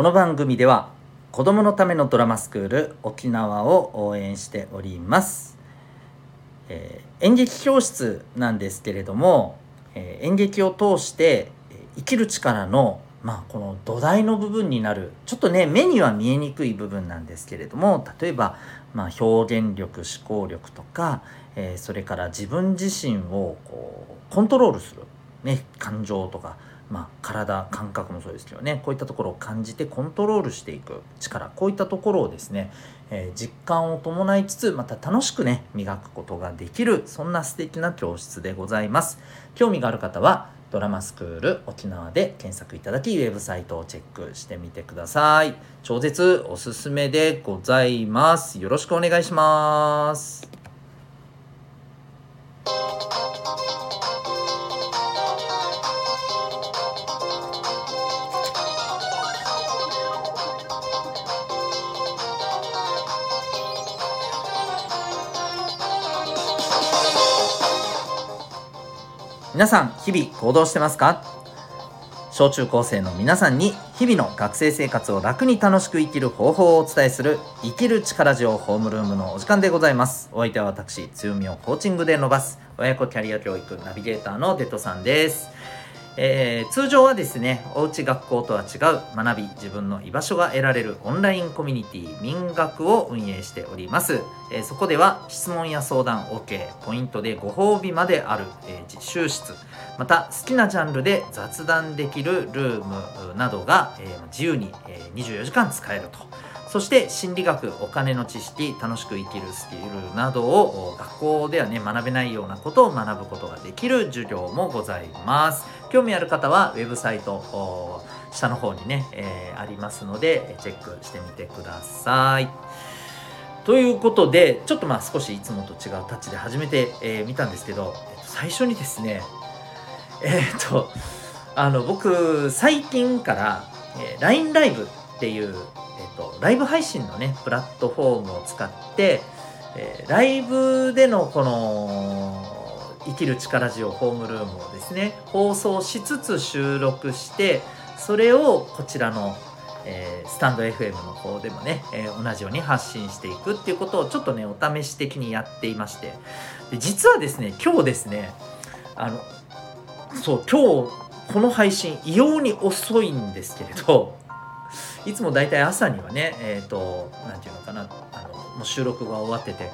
この番組では子供のためのドラマスクール沖縄を応援しております、えー演劇教室なんですけれども、えー演劇を通して生きる力のまあこの土台の部分になるちょっとね目には見えにくい部分なんですけれども例えば、まあ、表現力思考力とか、えーそれから自分自身をこうコントロールする、ね、感情とか、まあ、体感覚もそうですけどねこういったところを感じてコントロールしていく力こういったところをですね、えー実感を伴いつつまた楽しくね磨くことができるそんな素敵な教室でございます。興味がある方はドラマスクール沖縄で検索いただきウェブサイトをチェックしてみてください。超絶おすすめでございます。よろしくお願いします。皆さん日々行動してますか？小中高生の皆さんに日々の学生生活を楽に楽しく生きる方法をお伝えする生きる力ジオホームルームのお時間でございます。お相手は私強みをコーチングで伸ばす親子キャリア教育ナビゲーターのデトさんです。えー通常はですねおうち学校とは違う学び自分の居場所が得られるオンラインコミュニティ民学を運営しております、えーそこでは質問や相談 OK ポイントでご褒美まである、えー自習室。また好きなジャンルで雑談できるルームなどが、えー自由に、えー24時間使えると。そして心理学お金の知識楽しく生きるスキルなどを学校ではね学べないようなことを学ぶことができる授業もございます。興味ある方はウェブサイト下の方にね、えーありますのでチェックしてみてください。ということでちょっとまあ少しいつもと違うタッチで始めてみ、えーたんですけど、最初にですねえーっとあの僕最近から、えー LINE ライブっていう、えーっとライブ配信のねプラットフォームを使って、えーライブでのこの生きる力ジオホームルームをですね放送しつつ収録してそれをこちらの、えースタンド FM の方でもね、えー同じように発信していくっていうことをちょっとねお試し的にやっていまして。で実はですね今日ですねあのそう今日この配信異様に遅いんですけれどいつもだいたい朝にはねえっ、と何て言うのかなあのもう収録が終わってて、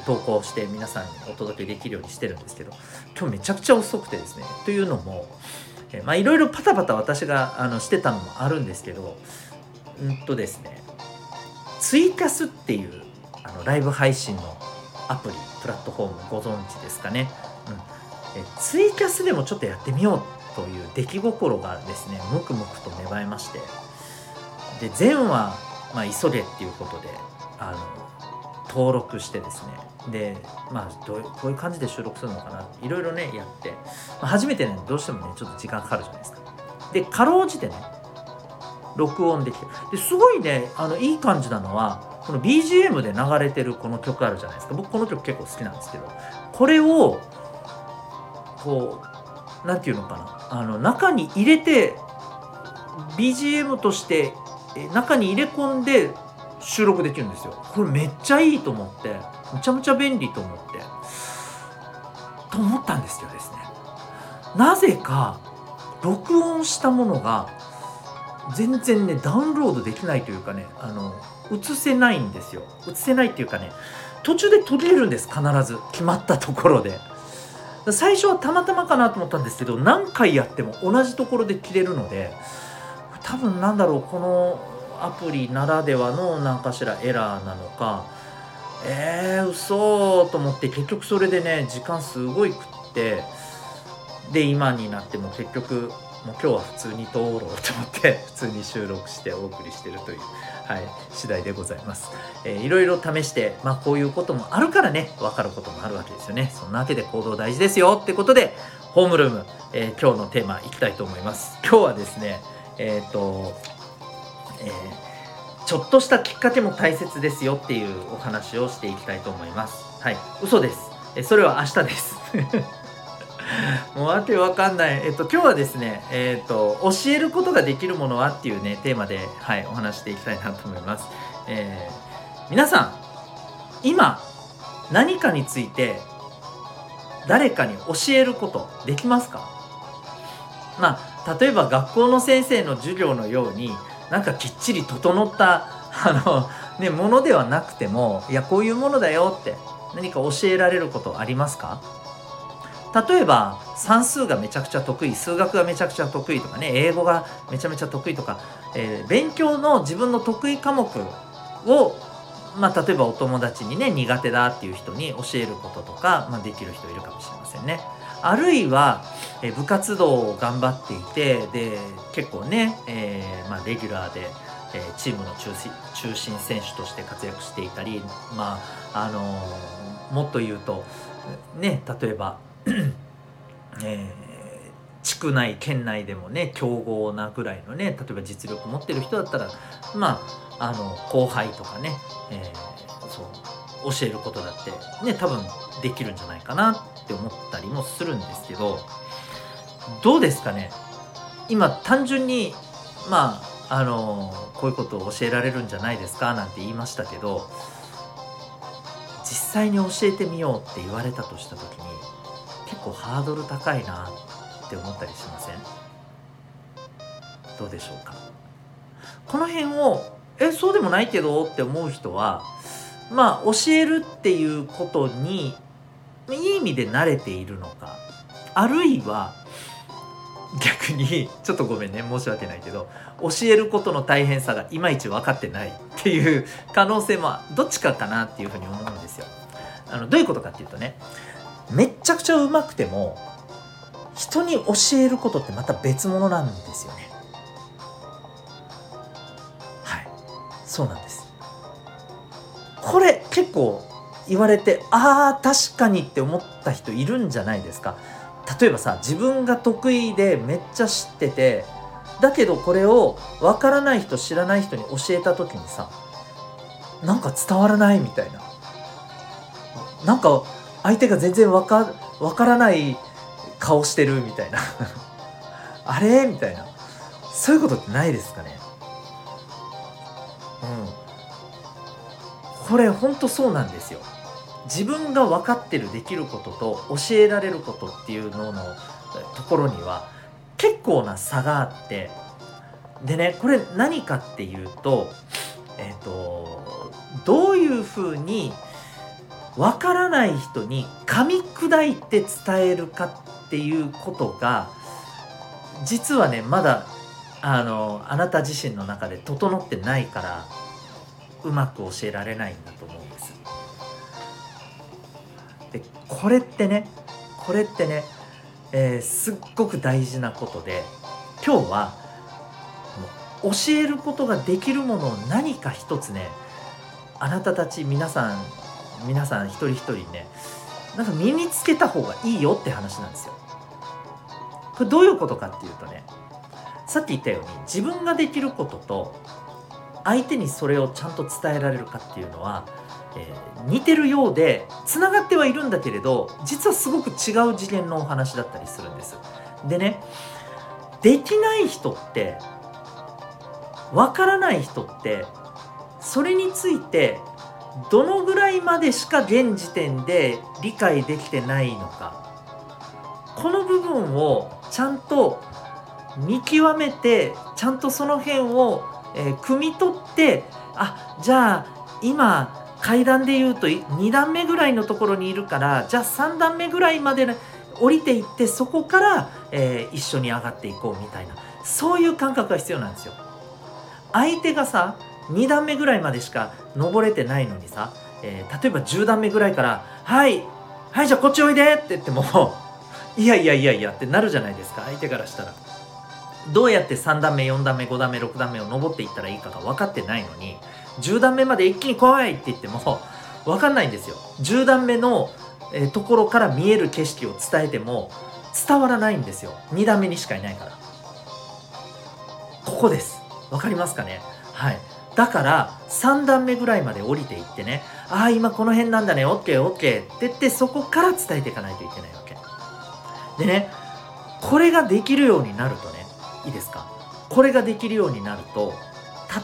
投稿して皆さんにお届けできるようにしてるんですけど今日めちゃくちゃ遅くてですね。というのも、えまあいろいろパタパタ私があのしてたのもあるんですけどうんとですねツイキャスっていうあのライブ配信のアプリプラットフォームご存知ですかね、うん、えツイキャスでもちょっとやってみようという出来心がですねムクムクと芽生えまして。で前話、まあ、急げっていうことであの登録してですね。でまあどうこういう感じで収録するのかな。いろいろねやって、まあ初めてねどうしてもねちょっと時間かかるじゃないですか。でかろうじてね録音できて。ですごいねあのいい感じなのはこの BGM で流れてるこの曲あるじゃないですか。僕この曲結構好きなんですけど。これをこうなんていうのかな。あの中に入れて BGM として中に入れ込んで収録できるんですよ。これめっちゃいいと思ってむちゃむちゃ便利と思ってと思ったんですよですね。なぜか録音したものが全然ねダウンロードできないというかねあの映せないんですよ。映せないっていうかね途中で途切れるんです必ず。決まったところで。最初はたまたまかなと思ったんですけど何回やっても同じところで切れるので多分なんだろうこのアプリならではの何かしらエラーなのか。えー、嘘と思って結局それでね時間すごい食ってで今になっても結局もう今日は普通に通ろうと思って 普通に収録してお送りしてるという、はい、次第でございます、えーいろいろ試して、まあ、こういうこともあるからね分かることもあるわけですよね。そんなわけで行動大事ですよってことでホームルーム、えー今日のテーマいきたいと思います。今日はですねえっ、と、えーちょっとしたきっかけも大切ですよっていうお話をしていきたいと思います。はい。嘘です。えそれは明日です。もうわけわかんない。えっと、今日はですね、えっと、教えることができるものはっていうね、テーマで、はい、お話していきたいなと思います。えー、皆さん、今、何かについて、誰かに教えることできますか？まあ、例えば学校の先生の授業のように、なんかきっちり整った、あの、ね、ものではなくても、いや、こういうものだよって、何か教えられることありますか？例えば算数がめちゃくちゃ得意数学がめちゃくちゃ得意とかね英語がめちゃめちゃ得意とか、えー、勉強の自分の得意科目をまあ、例えばお友達にね苦手だっていう人に教えることとか、まあ、できる人いるかもしれませんね。あるいは、え部活動を頑張っていてで結構ね、えー、まあ、レギュラーで、え、チームの中心中心選手として活躍していたり、まああのー、もっと言うとね例えばえー、地区内県内でもね強豪なぐらいのね例えば実力持ってる人だったらまああの後輩とかね、えー、そう教えることだってね多分できるんじゃないかなって思ったりもするんですけどどうですかね？今単純にまああのこういうことを教えられるんじゃないですか？なんて言いましたけど実際に教えてみようって言われたとした時に結構ハードル高いなって思ったりしません？どうでしょうか？この辺をえそうでもないけどって思う人はまあ教えるっていうことにいい意味で慣れているのか。あるいは逆にちょっとごめんね申し訳ないけど教えることの大変さがいまいち分かってないっていう可能性もどっちかかなっていうふうに思うんですよ。あのどういうことかっていうとねめっちゃくちゃうまくても人に教えることってまた別物なんですよね。はい。そうなんです。これ結構言われてああ確かにって思った人いるんじゃないですか。例えばさ自分が得意でめっちゃ知っててだけどこれを分からない人知らない人に教えた時にさなんか伝わらないみたいな。なんか相手が全然わかわからない顔してるみたいな。あれ？みたいな。そういうことってないですかね？これほんとそうなんですよ。自分が分かってるできることと教えられることっていうののところには結構な差があってでねこれ何かっていうとえっ、ー、とどういうふうにわからない人に噛み砕いて伝えるかっていうことが実はねまだあのあなた自身の中で整ってないからうまく教えられないんだと思うんです。でこれってねこれってね、えー、すっごく大事なことで今日は教えることができるものを何か一つねあなたたち皆さん皆さん一人一人ねなんか身につけた方がいいよって話なんですよ。これどういうことかっていうとねさっき言ったように自分ができることと相手にそれをちゃんと伝えられるかっていうのは、えー、似てるようでつながってはいるんだけれど実はすごく違う次元のお話だったりするんです。でねできない人ってわからない人ってそれについてどのぐらいまでしか現時点で理解できてないのかこの部分をちゃんと見極めてちゃんとその辺を、えー、汲み取ってあじゃあ今階段で言うと2段目ぐらいのところにいるからじゃあ3段目ぐらいまで、ね、降りていってそこから、えー、一緒に上がっていこうみたいなそういう感覚が必要なんですよ。相手がさ2段目ぐらいまでしか登れてないのにさ、えー、例えば10段目ぐらいから「はいはいじゃあこっちおいで」って言ってもいやいやいやいやってなるじゃないですか相手からしたら。どうやって3段目4段目5段目6段目を登っていったらいいかが分かってないのに10段目まで一気に来いって言っても分かんないんですよ。10段目の、え、ところから見える景色を伝えても伝わらないんですよ。2段目にしかいないから。ここです。分かりますかね？はい。だから3段目ぐらいまで降りていってねああ今この辺なんだね OKOK って言ってそこから伝えていかないといけないわけでねこれができるようになるとねいいですか？これができるようになると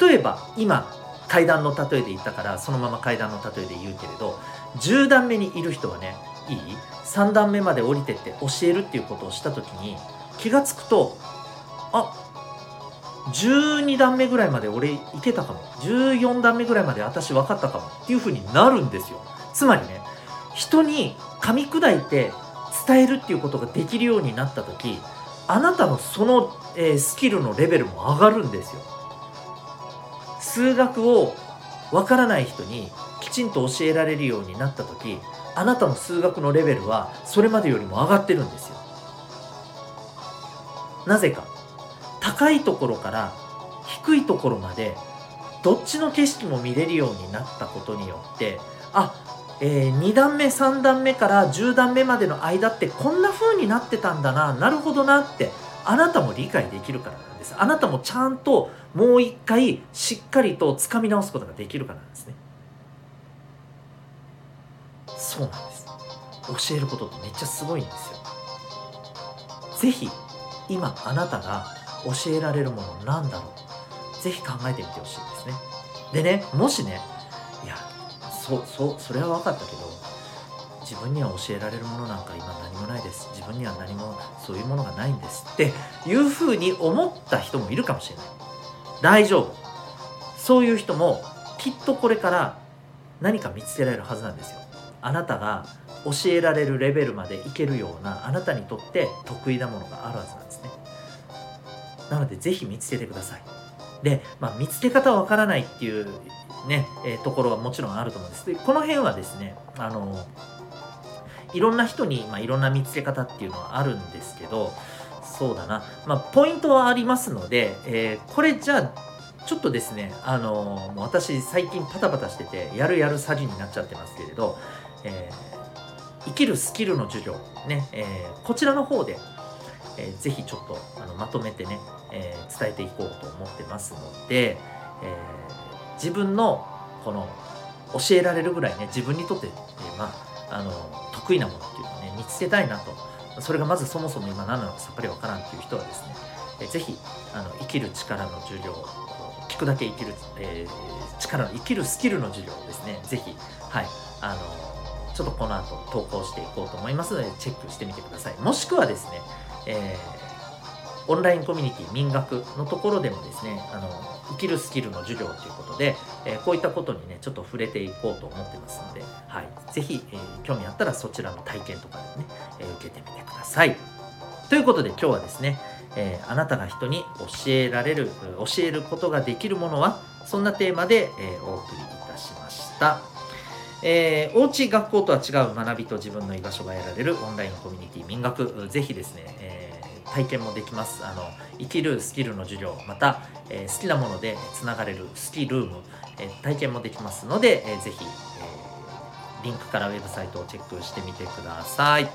例えば今階段の例えで言ったからそのまま階段の例えで言うけれど10段目にいる人はねいい？3段目まで降りてって教えるっていうことをした時に気が付くとあ12段目ぐらいまで俺いけたかも。14段目ぐらいまで私分かったかも。っていう風になるんですよ。つまりね人に噛み砕いて伝えるっていうことができるようになった時あなたのその、えー、スキルのレベルも上がるんですよ。数学をわからない人にきちんと教えられるようになった時あなたの数学のレベルはそれまでよりも上がってるんですよ。なぜか。高いところから低いところまでどっちの景色も見れるようになったことによってあえー、2段目3段目から10段目までの間ってこんな風になってたんだな。なるほどなってあなたも理解できるからなんです。あなたもちゃんともう一回しっかりと掴み直すことができるからなんですね。そうなんです。教えることってめっちゃすごいんですよ。是非今あなたが教えられるものなんだろう。是非考えてみてほしいですね。でねもしねいやそそそれは分かったけど自分には教えられるものなんか今何もないです。自分には何もそういうものがないんですっていうふうに思った人もいるかもしれない。大丈夫。そういう人もきっとこれから何か見つけられるはずなんですよ。あなたが教えられるレベルまでいけるようなあなたにとって得意なものがあるはずなんですね。なのでぜひ見つけてください。で、まあ、見つけ方わからないっていうね、えー、ところはもちろんあると思うんです。でこの辺はですねあのいろんな人に、まあ、いろんな見つけ方っていうのはあるんですけどそうだな、まあ、ポイントはありますので、えー、これじゃあちょっとですね、あのー、私最近パタパタしててやるやる詐欺になっちゃってますけれど、えー、生きるスキルの授業、ねえー、こちらの方で、えー、ぜひちょっとあのまとめてね、え、伝えていこうと思ってますので、えー、自分のこの教えられるぐらいね自分にとって、えー、まああの得意なものっていうのをね見つけたいなと。それがまずそもそも今何なのかさっぱりわからんっていう人はですね、えー、ぜひあの生きる力の授業を聞くだけ生きる、えー、力の生きるスキルの授業をですねぜひはいあのちょっとこの後投稿していこうと思いますのでチェックしてみてください。もしくはですね、えー、オンラインコミュニティ民学のところでもですねあの生きるスキルの授業ということで、えー、こういったことにねちょっと触れていこうと思ってますので、はい、ぜひ、えー、興味あったらそちらの体験とかでね、え受けてみてください。ということで今日はですね、えあなたが人に教えられる教えることができるものはそんなテーマで、えお送りいたしました。えー、おうち学校とは違う学びと自分の居場所が得られるオンラインコミュニティ民学ぜひですね、えー、体験もできます。あの生きるスキルの授業また、え、好きなものでつながれるスキルーム、え体験もできますので、えー、ぜひ、えリンクからウェブサイトをチェックしてみてください。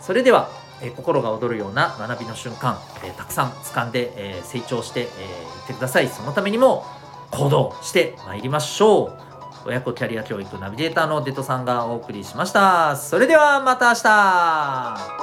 それでは、え心が躍るような学びの瞬間、えたくさん掴んで、え成長してい、えってください。そのためにも行動してまいりましょう。親子キャリア教育ナビゲーターのデトさんがお送りしました。それではまた明日。